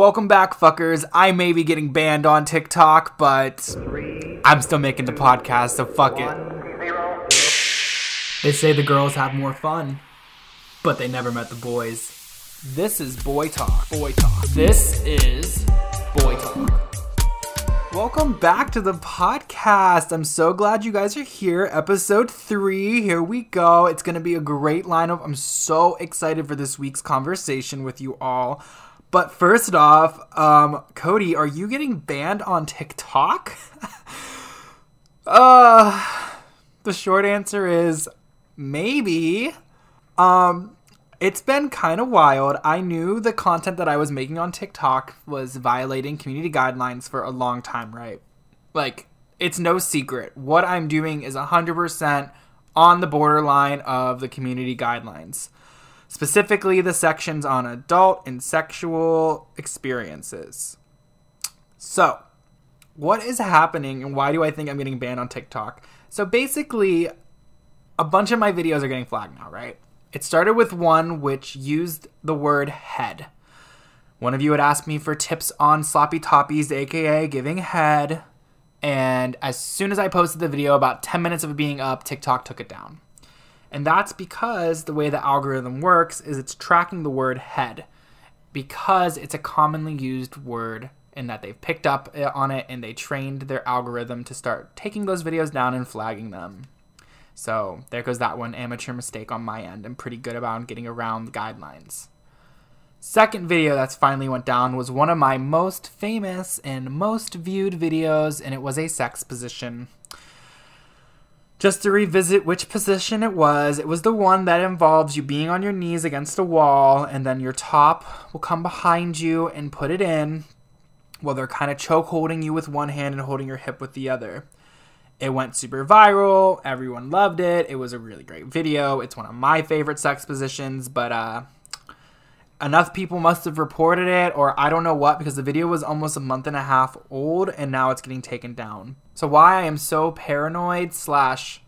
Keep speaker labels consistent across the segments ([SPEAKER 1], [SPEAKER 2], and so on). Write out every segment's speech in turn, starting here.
[SPEAKER 1] Welcome back, fuckers. I may be getting banned on TikTok, but I'm still making the podcast, so fuck it. They say the girls have more fun, but they never met the boys. This is Boy Talk. Boy Talk. This is Boy Talk. Welcome back to the podcast. I'm so glad you guys are here. Episode three. Here we go. It's going to be a great lineup. I'm so excited for this week's conversation with you all. But first off, um, Kody, are you getting banned on TikTok? uh, the short answer is maybe. Um, it's been kind of wild. I knew the content that I was making on TikTok was violating community guidelines for a long time, right? Like, it's no secret. What I'm doing is 100% on the borderline of the community guidelines specifically the sections on adult and sexual experiences. So, what is happening and why do I think I'm getting banned on TikTok? So, basically, a bunch of my videos are getting flagged now, right? It started with one which used the word head. One of you had asked me for tips on sloppy toppies, aka giving head. And as soon as I posted the video, about 10 minutes of it being up, TikTok took it down. And that's because the way the algorithm works is it's tracking the word head because it's a commonly used word and that they've picked up eh, on it and they trained their algorithm to start taking those videos down and flagging them. So there goes that one amateur mistake on my end. I'm pretty good about getting around the guidelines. Second video that's finally went down was one of my most famous and most viewed videos, and it was a sex position. Just to revisit which position it was, it was the one that involves you being on your knees against a wall, and then your top will come behind you and put it in while they're kind of choke holding you with one hand and holding your hip with the other. It went super viral. Everyone loved it. It was a really great video. It's one of my favorite sex positions, but uh, enough people must have reported it or I don't know what because the video was almost a month and a half old and now it's getting taken down. So why I am so paranoid slash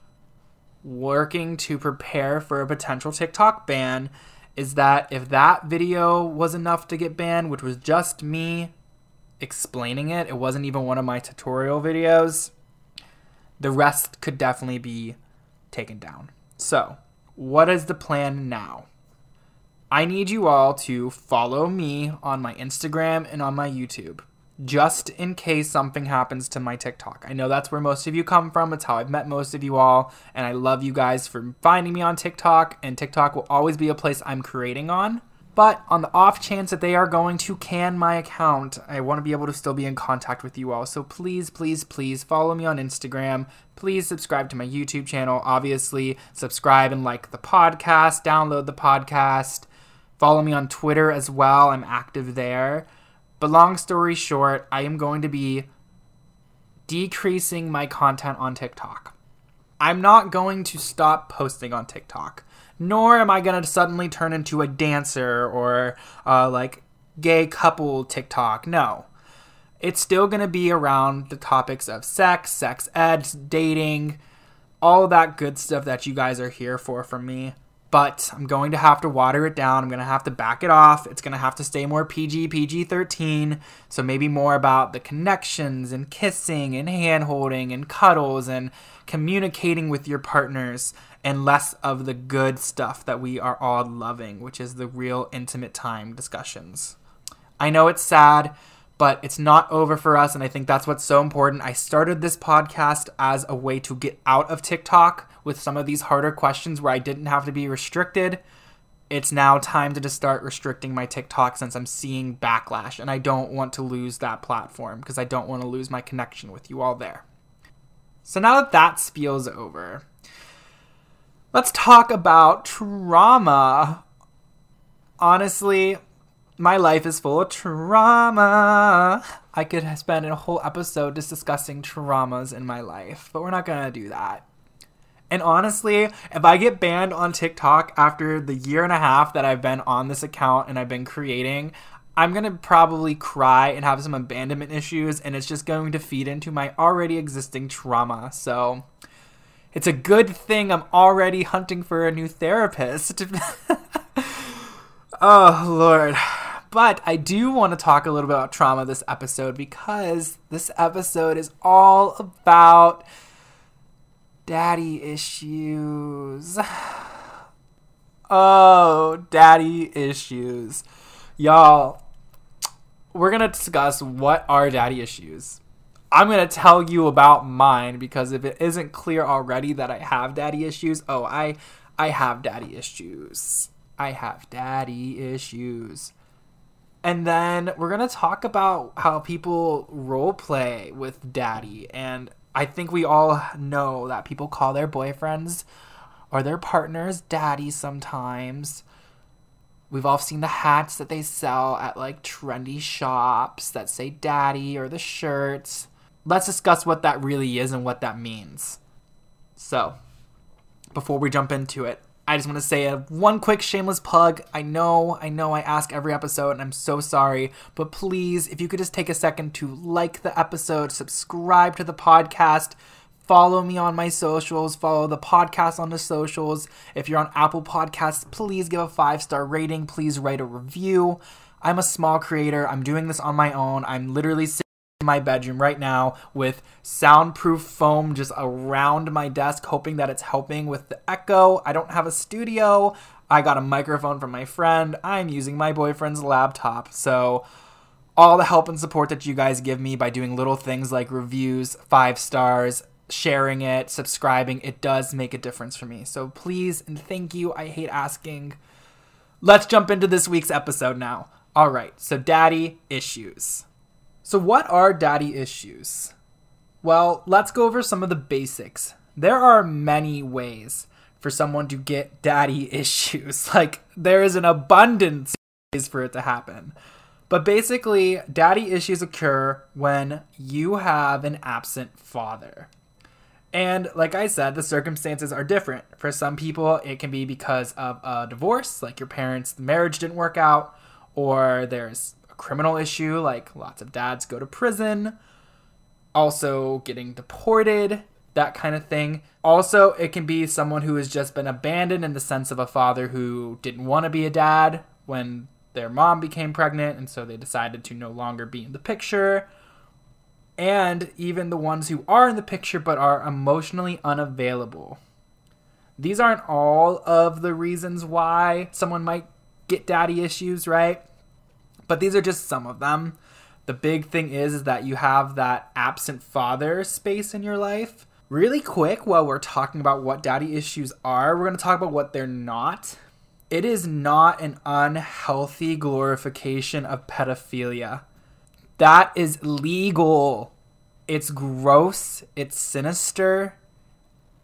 [SPEAKER 1] working to prepare for a potential TikTok ban is that if that video was enough to get banned, which was just me explaining it, it wasn't even one of my tutorial videos, the rest could definitely be taken down. So, what is the plan now? I need you all to follow me on my Instagram and on my YouTube just in case something happens to my TikTok. I know that's where most of you come from. It's how I've met most of you all. And I love you guys for finding me on TikTok. And TikTok will always be a place I'm creating on. But on the off chance that they are going to can my account, I want to be able to still be in contact with you all. So please, please, please follow me on Instagram. Please subscribe to my YouTube channel. Obviously, subscribe and like the podcast, download the podcast. Follow me on Twitter as well. I'm active there. But long story short, I am going to be decreasing my content on TikTok. I'm not going to stop posting on TikTok, nor am I going to suddenly turn into a dancer or uh, like gay couple TikTok. No. It's still going to be around the topics of sex, sex ed, dating, all that good stuff that you guys are here for from me but I'm going to have to water it down. I'm going to have to back it off. It's going to have to stay more PG, PG 13. So maybe more about the connections and kissing and hand holding and cuddles and communicating with your partners and less of the good stuff that we are all loving, which is the real intimate time discussions. I know it's sad but it's not over for us. And I think that's what's so important. I started this podcast as a way to get out of TikTok with some of these harder questions where I didn't have to be restricted. It's now time to just start restricting my TikTok since I'm seeing backlash and I don't want to lose that platform because I don't want to lose my connection with you all there. So now that that spiel's over, let's talk about trauma. Honestly, my life is full of trauma. I could spend a whole episode just discussing traumas in my life, but we're not gonna do that. And honestly, if I get banned on TikTok after the year and a half that I've been on this account and I've been creating, I'm gonna probably cry and have some abandonment issues, and it's just going to feed into my already existing trauma. So it's a good thing I'm already hunting for a new therapist. oh, Lord. But I do want to talk a little bit about trauma this episode because this episode is all about daddy issues. Oh, daddy issues. Y'all, we're going to discuss what are daddy issues. I'm going to tell you about mine because if it isn't clear already that I have daddy issues, oh, I I have daddy issues. I have daddy issues. And then we're going to talk about how people role play with daddy and I think we all know that people call their boyfriends or their partners daddy sometimes. We've all seen the hats that they sell at like trendy shops that say daddy or the shirts. Let's discuss what that really is and what that means. So, before we jump into it, I just want to say a one quick shameless plug. I know, I know I ask every episode and I'm so sorry, but please, if you could just take a second to like the episode, subscribe to the podcast, Follow me on my socials. Follow the podcast on the socials. If you're on Apple Podcasts, please give a five star rating. Please write a review. I'm a small creator. I'm doing this on my own. I'm literally sitting in my bedroom right now with soundproof foam just around my desk, hoping that it's helping with the echo. I don't have a studio. I got a microphone from my friend. I'm using my boyfriend's laptop. So, all the help and support that you guys give me by doing little things like reviews, five stars, sharing it, subscribing, it does make a difference for me. So please and thank you. I hate asking. Let's jump into this week's episode now. All right, so daddy issues. So, what are daddy issues? Well, let's go over some of the basics. There are many ways for someone to get daddy issues. Like, there is an abundance ways for it to happen. But basically, daddy issues occur when you have an absent father. And like I said, the circumstances are different. For some people, it can be because of a divorce, like your parents' marriage didn't work out, or there's a criminal issue, like lots of dads go to prison, also getting deported, that kind of thing. Also, it can be someone who has just been abandoned in the sense of a father who didn't want to be a dad when their mom became pregnant, and so they decided to no longer be in the picture and even the ones who are in the picture but are emotionally unavailable. These aren't all of the reasons why someone might get daddy issues, right? But these are just some of them. The big thing is, is that you have that absent father space in your life. Really quick, while we're talking about what daddy issues are, we're going to talk about what they're not. It is not an unhealthy glorification of pedophilia. That is legal. It's gross. It's sinister.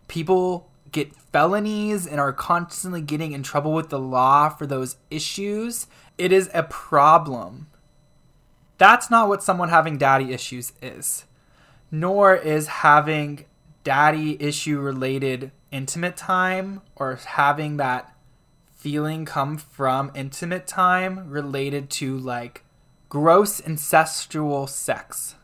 [SPEAKER 1] People get felonies and are constantly getting in trouble with the law for those issues. It is a problem. That's not what someone having daddy issues is. Nor is having daddy issue related intimate time or having that feeling come from intimate time related to like gross incestual sex.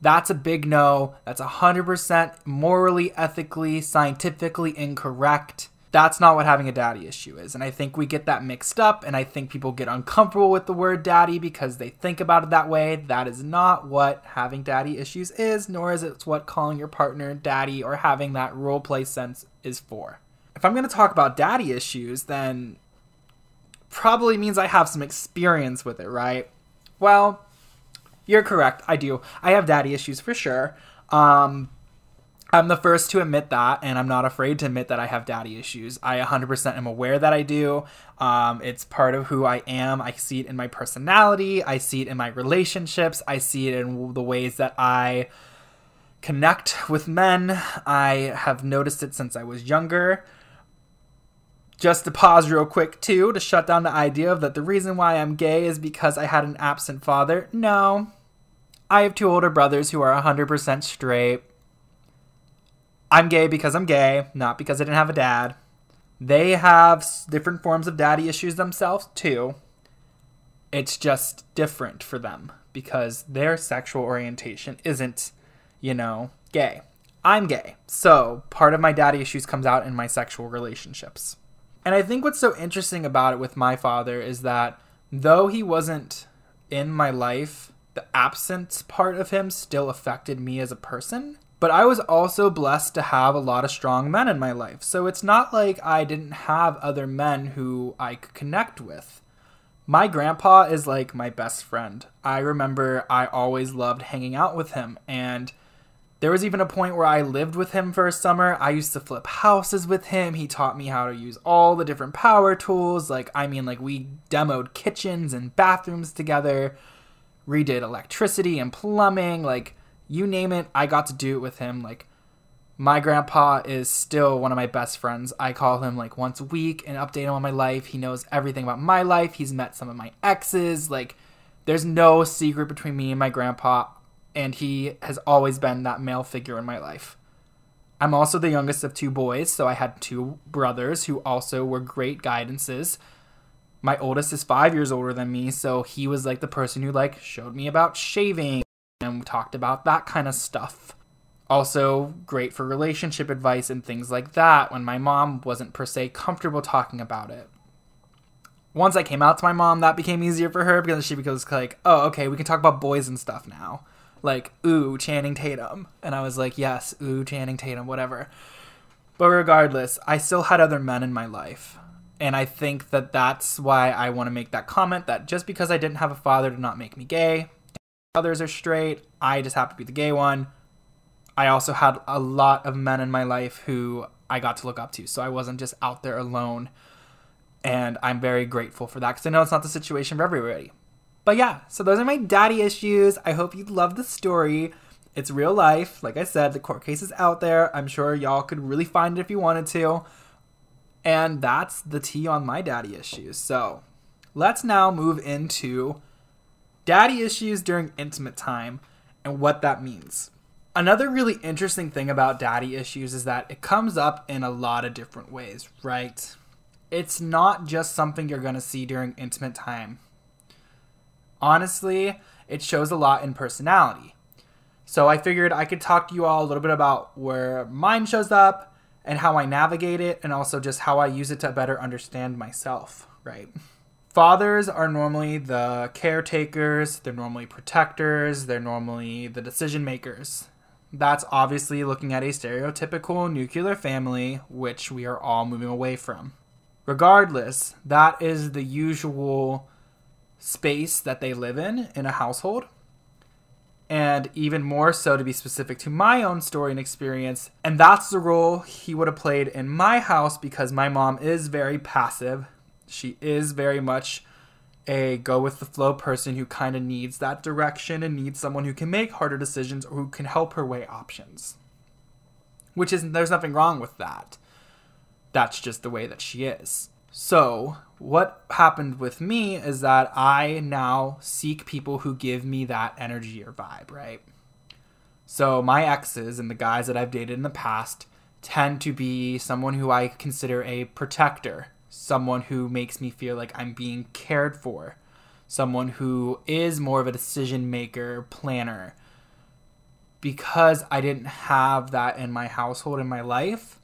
[SPEAKER 1] That's a big no. That's 100% morally, ethically, scientifically incorrect. That's not what having a daddy issue is. And I think we get that mixed up, and I think people get uncomfortable with the word daddy because they think about it that way. That is not what having daddy issues is, nor is it what calling your partner daddy or having that role play sense is for. If I'm going to talk about daddy issues, then probably means I have some experience with it, right? Well, you're correct. I do. I have daddy issues for sure. Um, I'm the first to admit that, and I'm not afraid to admit that I have daddy issues. I 100% am aware that I do. Um, it's part of who I am. I see it in my personality. I see it in my relationships. I see it in the ways that I connect with men. I have noticed it since I was younger. Just to pause real quick, too, to shut down the idea of that the reason why I'm gay is because I had an absent father. No. I have two older brothers who are 100% straight. I'm gay because I'm gay, not because I didn't have a dad. They have different forms of daddy issues themselves, too. It's just different for them because their sexual orientation isn't, you know, gay. I'm gay. So part of my daddy issues comes out in my sexual relationships. And I think what's so interesting about it with my father is that Though he wasn't in my life, the absence part of him still affected me as a person. But I was also blessed to have a lot of strong men in my life. So it's not like I didn't have other men who I could connect with. My grandpa is like my best friend. I remember I always loved hanging out with him. And there was even a point where I lived with him for a summer. I used to flip houses with him. He taught me how to use all the different power tools. Like, I mean, like, we demoed kitchens and bathrooms together, redid electricity and plumbing. Like, you name it, I got to do it with him. Like, my grandpa is still one of my best friends. I call him like once a week and update him on my life. He knows everything about my life. He's met some of my exes. Like, there's no secret between me and my grandpa, and he has always been that male figure in my life. I'm also the youngest of two boys, so I had two brothers who also were great guidances. My oldest is five years older than me, so he was like the person who like showed me about shaving and talked about that kind of stuff. Also, great for relationship advice and things like that when my mom wasn't per se comfortable talking about it. Once I came out to my mom, that became easier for her because she was like, oh, okay, we can talk about boys and stuff now. Like, ooh, Channing Tatum. And I was like, yes, ooh, Channing Tatum, whatever. But regardless, I still had other men in my life. And I think that that's why I want to make that comment that just because I didn't have a father did not make me gay others are straight. I just happen to be the gay one. I also had a lot of men in my life who I got to look up to. So I wasn't just out there alone. And I'm very grateful for that because I know it's not the situation for everybody. But yeah, so those are my daddy issues. I hope you love the story. It's real life. Like I said, the court case is out there. I'm sure y'all could really find it if you wanted to. And that's the tea on my daddy issues. So let's now move into daddy issues during intimate time and what that means. Another really interesting thing about daddy issues is that it comes up in a lot of different ways, right? It's not just something you're going to see during intimate time. Honestly, it shows a lot in personality. So I figured I could talk to you all a little bit about where mine shows up and how I navigate it, and also just how I use it to better understand myself, right? fathers are normally the caretakers, they're normally protectors, they're normally the decision makers. That's obviously looking at a stereotypical nuclear family, which we are all moving away from. Regardless, that is the usual space that they live in in a household. And even more so, to be specific to my own story and experience. And that's the role he would have played in my house because my mom is very passive she is very much a go with the flow person who kind of needs that direction and needs someone who can make harder decisions or who can help her weigh options. Which is there's nothing wrong with that. That's just the way that she is. So, what happened with me is that I now seek people who give me that energy or vibe, right? So, my exes and the guys that I've dated in the past tend to be someone who I consider a protector, someone who makes me feel like I'm being cared for, someone who is more of a decision maker, planner. Because I didn't have that in my household in my life,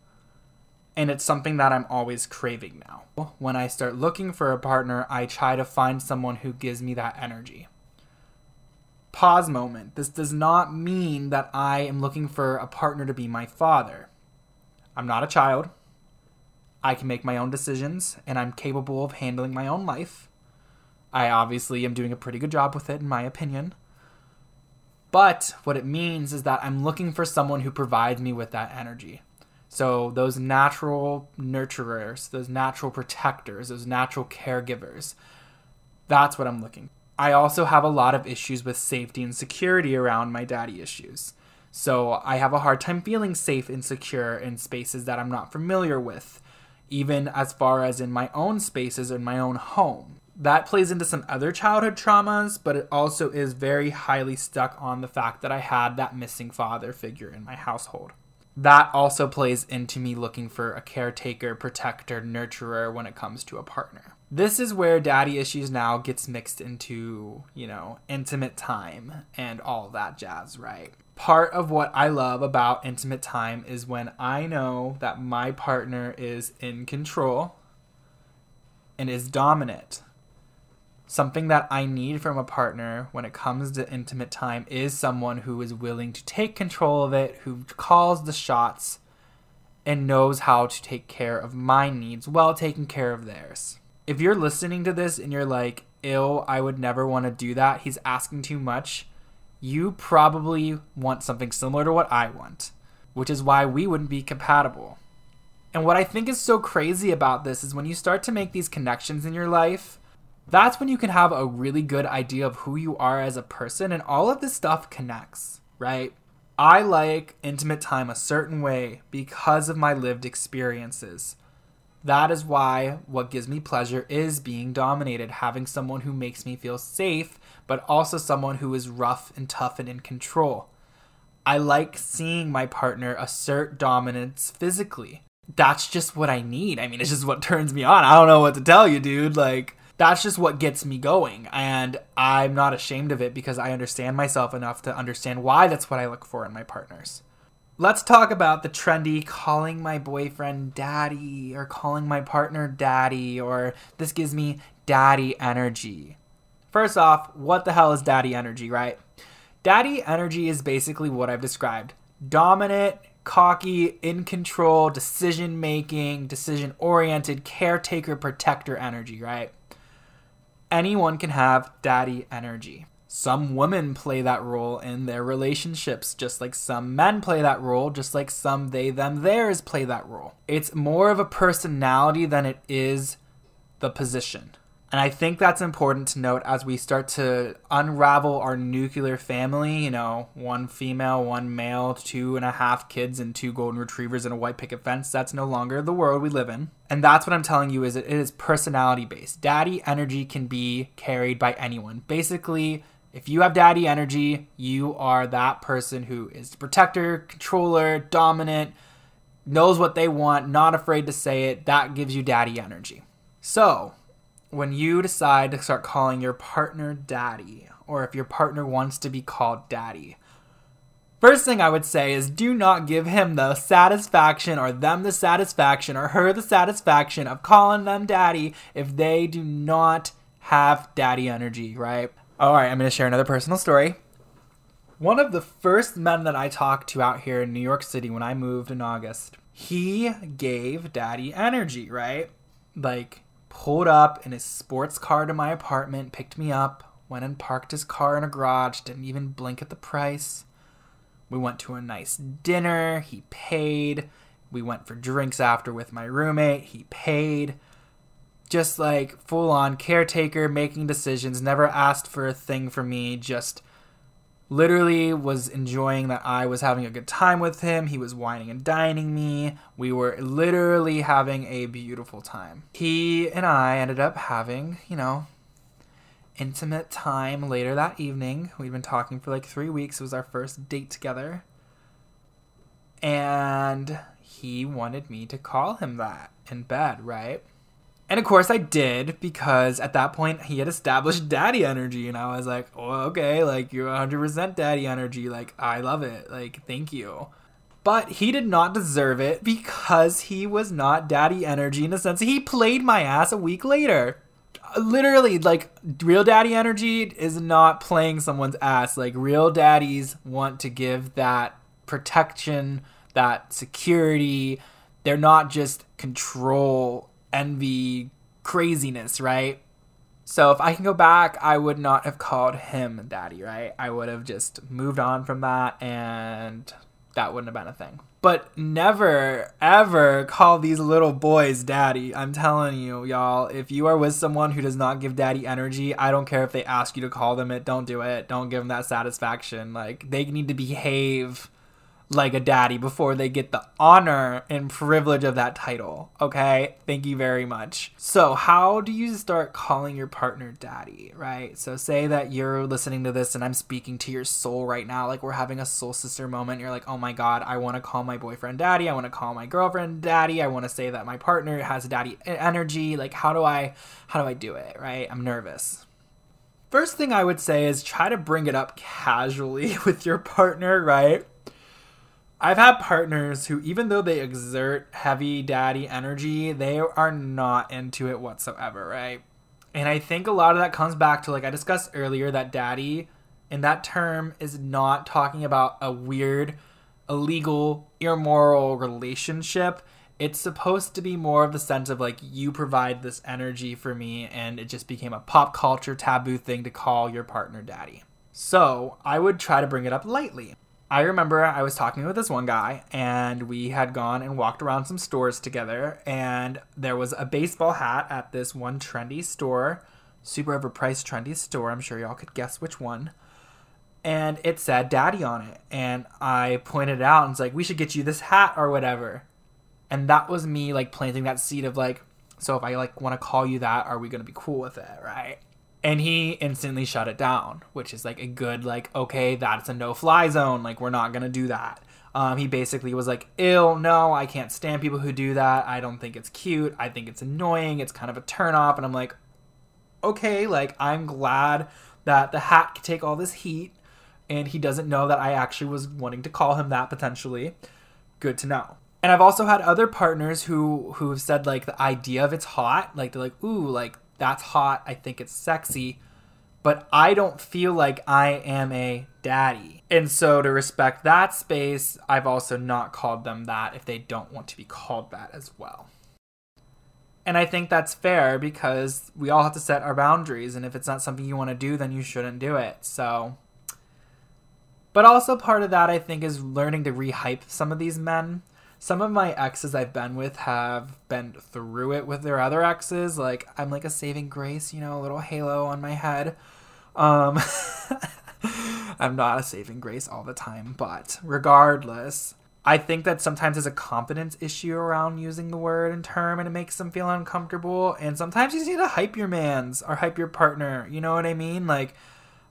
[SPEAKER 1] and it's something that I'm always craving now. When I start looking for a partner, I try to find someone who gives me that energy. Pause moment. This does not mean that I am looking for a partner to be my father. I'm not a child. I can make my own decisions and I'm capable of handling my own life. I obviously am doing a pretty good job with it, in my opinion. But what it means is that I'm looking for someone who provides me with that energy. So, those natural nurturers, those natural protectors, those natural caregivers, that's what I'm looking. I also have a lot of issues with safety and security around my daddy issues. So, I have a hard time feeling safe and secure in spaces that I'm not familiar with even as far as in my own spaces in my own home. That plays into some other childhood traumas, but it also is very highly stuck on the fact that I had that missing father figure in my household. That also plays into me looking for a caretaker, protector, nurturer when it comes to a partner. This is where daddy issues now gets mixed into, you know, intimate time and all that jazz, right? part of what I love about intimate time is when I know that my partner is in control and is dominant. Something that I need from a partner when it comes to intimate time is someone who is willing to take control of it, who calls the shots, and knows how to take care of my needs while taking care of theirs. If you're listening to this and you're like, ill, I would never want to do that, he's asking too much, you probably want something similar to what I want, which is why we wouldn't be compatible. And what I think is so crazy about this is when you start to make these connections in your life, that's when you can have a really good idea of who you are as a person, and all of this stuff connects, right? I like intimate time a certain way because of my lived experiences. That is why what gives me pleasure is being dominated, having someone who makes me feel safe, but also someone who is rough and tough and in control. I like seeing my partner assert dominance physically. That's just what I need. I mean, it's just what turns me on. I don't know what to tell you, dude. Like, that's just what gets me going. And I'm not ashamed of it because I understand myself enough to understand why that's what I look for in my partners. Let's talk about the trendy calling my boyfriend daddy or calling my partner daddy or this gives me daddy energy. First off, what the hell is daddy energy, right? Daddy energy is basically what I've described dominant, cocky, in control, decision making, decision oriented, caretaker, protector energy, right? Anyone can have daddy energy. Some women play that role in their relationships, just like some men play that role, just like some they, them, theirs play that role. It's more of a personality than it is the position. And I think that's important to note as we start to unravel our nuclear family. You know, one female, one male, two and a half kids, and two golden retrievers and a white picket fence. That's no longer the world we live in. And that's what I'm telling you is it is personality based. Daddy energy can be carried by anyone. Basically, if you have daddy energy, you are that person who is the protector, controller, dominant, knows what they want, not afraid to say it. That gives you daddy energy. So, when you decide to start calling your partner daddy, or if your partner wants to be called daddy, first thing I would say is do not give him the satisfaction or them the satisfaction or her the satisfaction of calling them daddy if they do not have daddy energy, right? All right, I'm going to share another personal story. One of the first men that I talked to out here in New York City when I moved in August, he gave daddy energy, right? Like pulled up in his sports car to my apartment, picked me up, went and parked his car in a garage, didn't even blink at the price. We went to a nice dinner, he paid. We went for drinks after with my roommate, he paid. Just like full on caretaker, making decisions, never asked for a thing from me, just literally was enjoying that I was having a good time with him. He was wining and dining me. We were literally having a beautiful time. He and I ended up having, you know, intimate time later that evening. We'd been talking for like three weeks. It was our first date together. And he wanted me to call him that in bed, right? And of course I did because at that point he had established daddy energy and I was like, "Oh, okay, like you're 100% daddy energy. Like I love it. Like thank you." But he did not deserve it because he was not daddy energy in a sense. He played my ass a week later. Literally, like real daddy energy is not playing someone's ass. Like real daddies want to give that protection, that security. They're not just control envy craziness, right? So if I can go back, I would not have called him daddy, right? I would have just moved on from that and that wouldn't have been a thing. But never, ever call these little boys daddy. I'm telling you, y'all, if you are with someone who does not give daddy energy, I don't care if they ask you to call them it. Don't do it. Don't give them that satisfaction. Like, they need to behave like a daddy before they get the honor and privilege of that title. Okay? Thank you very much. So, how do you start calling your partner daddy, right? So, say that you're listening to this and I'm speaking to your soul right now, like we're having a soul sister moment. You're like, oh my God, I want to call my boyfriend daddy. I want to call my girlfriend daddy. I want to say that my partner has daddy energy. Like, how do I, how do I do it, right? I'm nervous. First thing I would say is try to bring it up casually with your partner, right? I've had partners who, even though they exert heavy daddy energy, they are not into it whatsoever, right? And I think a lot of that comes back to, like I discussed earlier, that daddy in that term is not talking about a weird, illegal, immoral relationship. It's supposed to be more of the sense of like, you provide this energy for me, and it just became a pop culture taboo thing to call your partner daddy. So I would try to bring it up lightly. I remember I was talking with this one guy, and we had gone and walked around some stores together, and there was a baseball hat at this one trendy store, super overpriced trendy store. I'm sure y'all could guess which one. And it said daddy on it. And I pointed it out and was like, we should get you this hat or whatever. And that was me like planting that seed of like, so if I like want to call you that, are we going to be cool with it? Right and he instantly shut it down which is like a good like okay that's a no fly zone. Like we're not gonna do that. Um, he basically was like ill no i can't stand people who do that. I don't think it's cute. I think it's annoying. It's kind of a turn off and i'm like okay like i'm glad that the hat could take all this heat and he doesn't know that i actually was wanting to call him that potentially. Good to know. And i've also had other partners who who have said like the idea of it's hot like they're like ooh like that's hot. I think it's sexy. But I don't feel like I am a daddy. And so, to respect that space, I've also not called them that if they don't want to be called that as well. And I think that's fair because we all have to set our boundaries. And if it's not something you want to do, then you shouldn't do it. So, but also part of that, I think, is learning to rehype some of these men some of my exes I've been with have been through it with their other exes. Like I'm like a saving grace, you know, a little halo on my head. Um I'm not a saving grace all the time, but regardless, I think that sometimes there's a confidence issue around using the word and term and it makes them feel uncomfortable. And sometimes you just need to hype your mans or hype your partner. You know what I mean? Like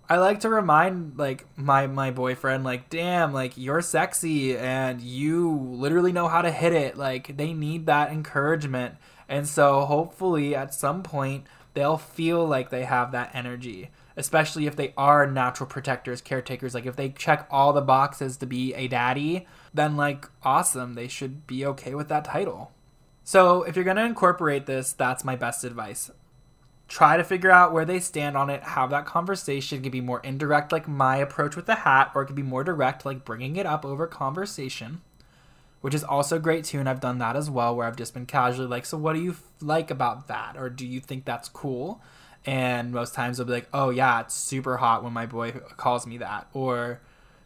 [SPEAKER 1] I like to remind like my my boyfriend like damn like you're sexy and you literally know how to hit it. Like they need that encouragement. And so hopefully at some point they'll feel like they have that energy especially if they are natural protectors caretakers. Like if they check all the boxes to be a daddy then like awesome. They should be okay with that title. So if you're going to incorporate this that's my best advice try to figure out where they stand on it have that conversation. It could be more indirect like my approach with the hat or it could be more direct like bringing it up over conversation which is also great too and i've done that as well where i've just been casually like so what do you like about that? Or do you think that's cool? And most times they'll be like oh yeah it's super hot when my boy calls me that. Or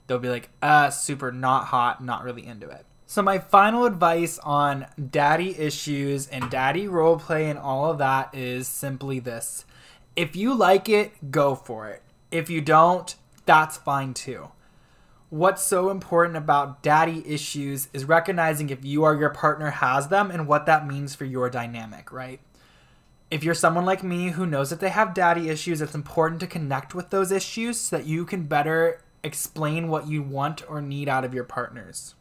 [SPEAKER 1] they'll be like uh super not hot not really into it so, my final advice on daddy issues and daddy role play and all of that is simply this if you like it, go for it. If you don't, that's fine too. What's so important about daddy issues is recognizing if you or your partner has them and what that means for your dynamic, right? If you're someone like me who knows that they have daddy issues, it's important to connect with those issues so that you can better explain what you want or need out of your partners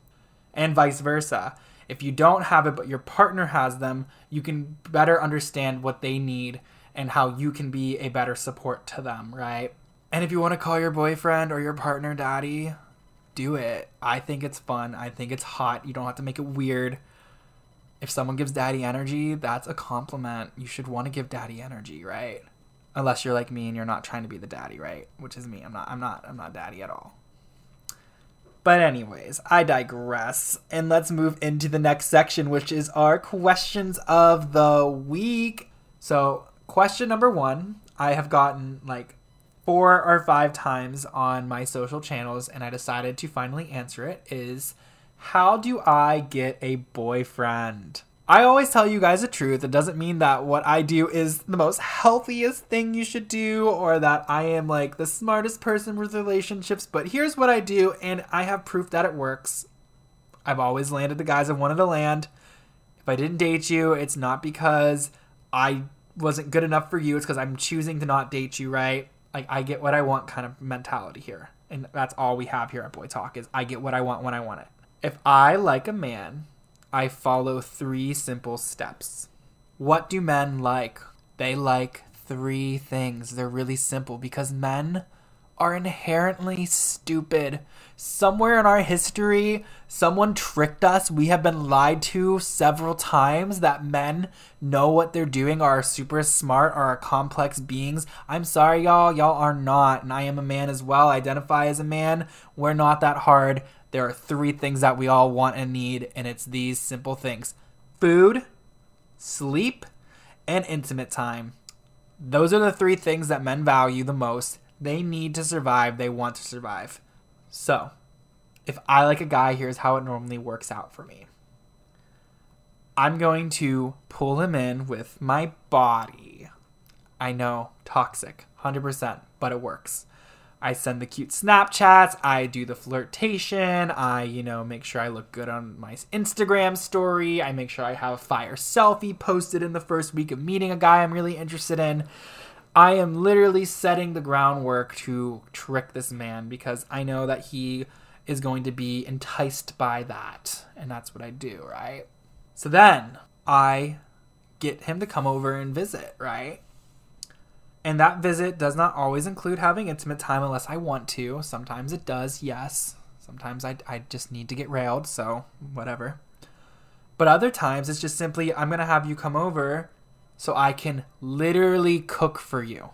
[SPEAKER 1] and vice versa. If you don't have it but your partner has them, you can better understand what they need and how you can be a better support to them, right? And if you want to call your boyfriend or your partner daddy, do it. I think it's fun. I think it's hot. You don't have to make it weird. If someone gives daddy energy, that's a compliment. You should want to give daddy energy, right? Unless you're like me and you're not trying to be the daddy, right? Which is me. I'm not I'm not I'm not daddy at all. But, anyways, I digress. And let's move into the next section, which is our questions of the week. So, question number one I have gotten like four or five times on my social channels, and I decided to finally answer it is How do I get a boyfriend? I always tell you guys the truth. It doesn't mean that what I do is the most healthiest thing you should do or that I am like the smartest person with relationships, but here's what I do, and I have proof that it works. I've always landed the guys I wanted to land. If I didn't date you, it's not because I wasn't good enough for you, it's because I'm choosing to not date you, right? Like, I get what I want kind of mentality here. And that's all we have here at Boy Talk is I get what I want when I want it. If I like a man, I follow three simple steps. What do men like? They like three things. They're really simple because men are inherently stupid. Somewhere in our history, someone tricked us. We have been lied to several times that men know what they're doing, are super smart, are complex beings. I'm sorry, y'all. Y'all are not. And I am a man as well. I identify as a man. We're not that hard. There are three things that we all want and need, and it's these simple things food, sleep, and intimate time. Those are the three things that men value the most. They need to survive, they want to survive. So, if I like a guy, here's how it normally works out for me. I'm going to pull him in with my body. I know, toxic, 100%, but it works. I send the cute Snapchats, I do the flirtation, I, you know, make sure I look good on my Instagram story, I make sure I have a fire selfie posted in the first week of meeting a guy I'm really interested in. I am literally setting the groundwork to trick this man because I know that he is going to be enticed by that. And that's what I do, right? So then I get him to come over and visit, right? And that visit does not always include having intimate time unless I want to. Sometimes it does, yes. Sometimes I, I just need to get railed, so whatever. But other times it's just simply, I'm going to have you come over so I can literally cook for you.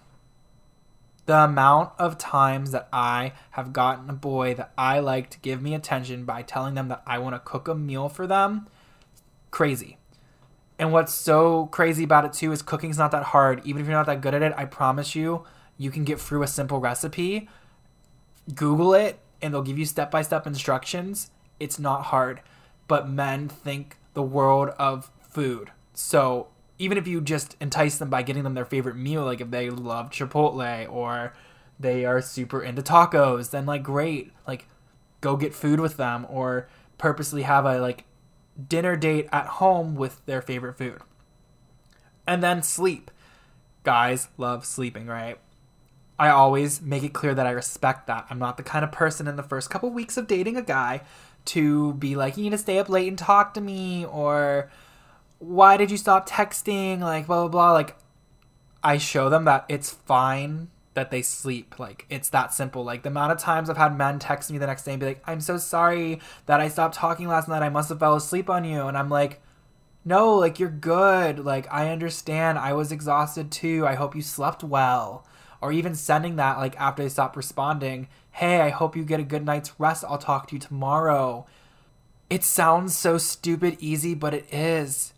[SPEAKER 1] The amount of times that I have gotten a boy that I like to give me attention by telling them that I want to cook a meal for them, crazy. And what's so crazy about it too is cooking's not that hard. Even if you're not that good at it, I promise you, you can get through a simple recipe. Google it and they'll give you step by step instructions. It's not hard. But men think the world of food. So even if you just entice them by getting them their favorite meal, like if they love Chipotle or they are super into tacos, then like great, like go get food with them or purposely have a like dinner date at home with their favorite food. And then sleep. Guys love sleeping, right? I always make it clear that I respect that. I'm not the kind of person in the first couple weeks of dating a guy to be like, you need to stay up late and talk to me or why did you stop texting? Like, blah, blah, blah. Like, I show them that it's fine that they sleep. Like, it's that simple. Like, the amount of times I've had men text me the next day and be like, I'm so sorry that I stopped talking last night. I must have fell asleep on you. And I'm like, no, like, you're good. Like, I understand. I was exhausted too. I hope you slept well. Or even sending that, like, after they stop responding, hey, I hope you get a good night's rest. I'll talk to you tomorrow. It sounds so stupid easy, but it is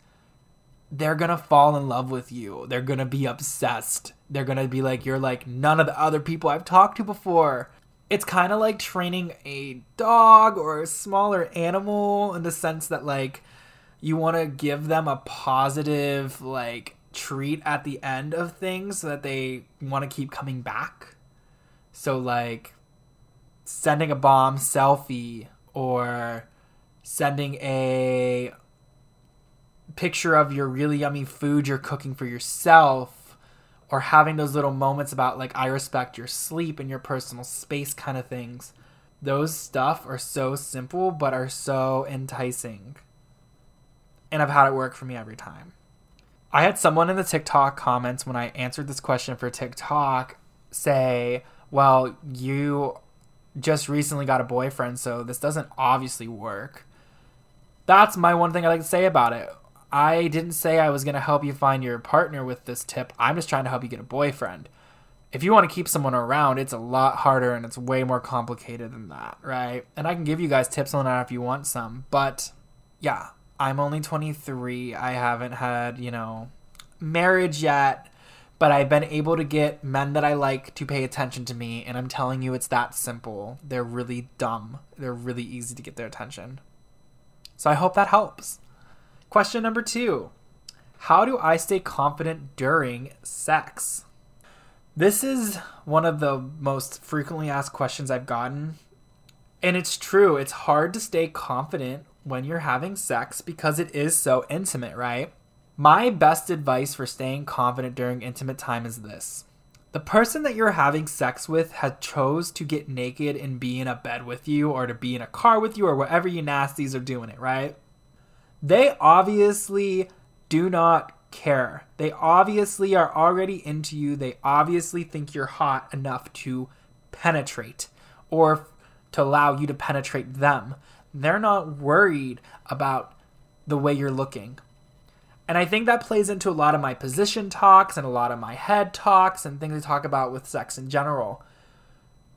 [SPEAKER 1] they're gonna fall in love with you. They're gonna be obsessed. They're gonna be like, you're like none of the other people I've talked to before. It's kind of like training a dog or a smaller animal in the sense that, like, you want to give them a positive, like, treat at the end of things so that they want to keep coming back. So, like, sending a bomb selfie or sending a picture of your really yummy food you're cooking for yourself or having those little moments about like I respect your sleep and your personal space kind of things. Those stuff are so simple but are so enticing. And I've had it work for me every time. I had someone in the TikTok comments when I answered this question for TikTok say, "Well, you just recently got a boyfriend, so this doesn't obviously work." That's my one thing I like to say about it I didn't say I was going to help you find your partner with this tip. I'm just trying to help you get a boyfriend. If you want to keep someone around, it's a lot harder and it's way more complicated than that, right? And I can give you guys tips on that if you want some. But yeah, I'm only 23. I haven't had, you know, marriage yet, but I've been able to get men that I like to pay attention to me. And I'm telling you, it's that simple. They're really dumb, they're really easy to get their attention. So I hope that helps. Question number two How do I stay confident during sex? This is one of the most frequently asked questions I've gotten. And it's true, it's hard to stay confident when you're having sex because it is so intimate, right? My best advice for staying confident during intimate time is this. The person that you're having sex with has chose to get naked and be in a bed with you or to be in a car with you or whatever you nasties are doing it, right? They obviously do not care. They obviously are already into you. They obviously think you're hot enough to penetrate or to allow you to penetrate them. They're not worried about the way you're looking. And I think that plays into a lot of my position talks and a lot of my head talks and things I talk about with sex in general.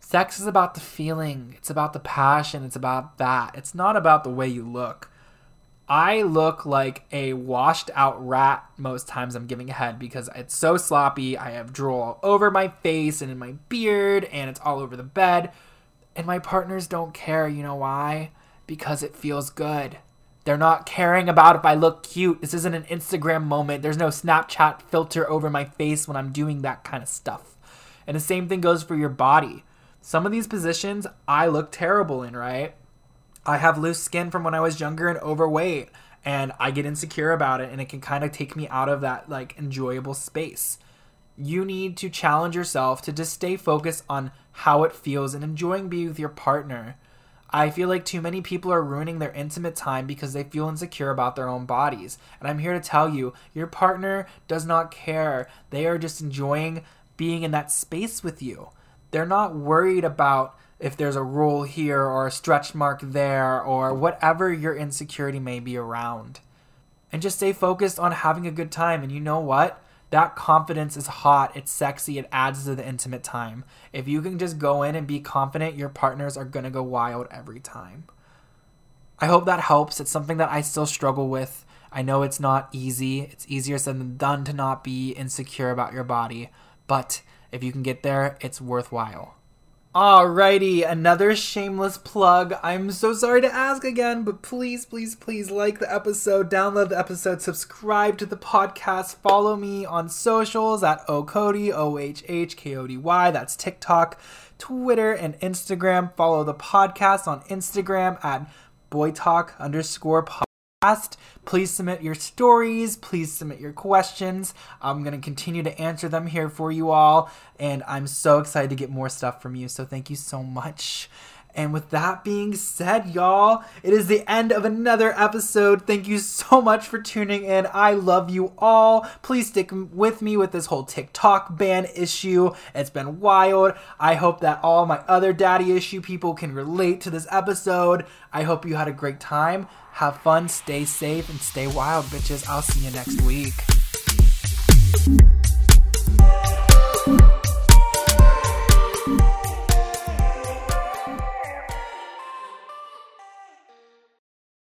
[SPEAKER 1] Sex is about the feeling, it's about the passion, it's about that. It's not about the way you look. I look like a washed out rat most times I'm giving a head because it's so sloppy. I have drool all over my face and in my beard, and it's all over the bed. And my partners don't care. You know why? Because it feels good. They're not caring about if I look cute. This isn't an Instagram moment. There's no Snapchat filter over my face when I'm doing that kind of stuff. And the same thing goes for your body. Some of these positions I look terrible in, right? I have loose skin from when I was younger and overweight, and I get insecure about it, and it can kind of take me out of that like enjoyable space. You need to challenge yourself to just stay focused on how it feels and enjoying being with your partner. I feel like too many people are ruining their intimate time because they feel insecure about their own bodies. And I'm here to tell you, your partner does not care. They are just enjoying being in that space with you. They're not worried about if there's a roll here or a stretch mark there or whatever your insecurity may be around. And just stay focused on having a good time. And you know what? That confidence is hot, it's sexy, it adds to the intimate time. If you can just go in and be confident, your partners are gonna go wild every time. I hope that helps. It's something that I still struggle with. I know it's not easy. It's easier said than done to not be insecure about your body. But if you can get there, it's worthwhile. Alrighty, another shameless plug. I'm so sorry to ask again, but please, please, please like the episode, download the episode, subscribe to the podcast, follow me on socials at Ohhkody, O H H K O D Y. That's TikTok, Twitter, and Instagram. Follow the podcast on Instagram at boytalk underscore podcast Please submit your stories. Please submit your questions. I'm going to continue to answer them here for you all. And I'm so excited to get more stuff from you. So thank you so much. And with that being said, y'all, it is the end of another episode. Thank you so much for tuning in. I love you all. Please stick with me with this whole TikTok ban issue. It's been wild. I hope that all my other daddy issue people can relate to this episode. I hope you had a great time. Have fun, stay safe, and stay wild, bitches. I'll see you next week.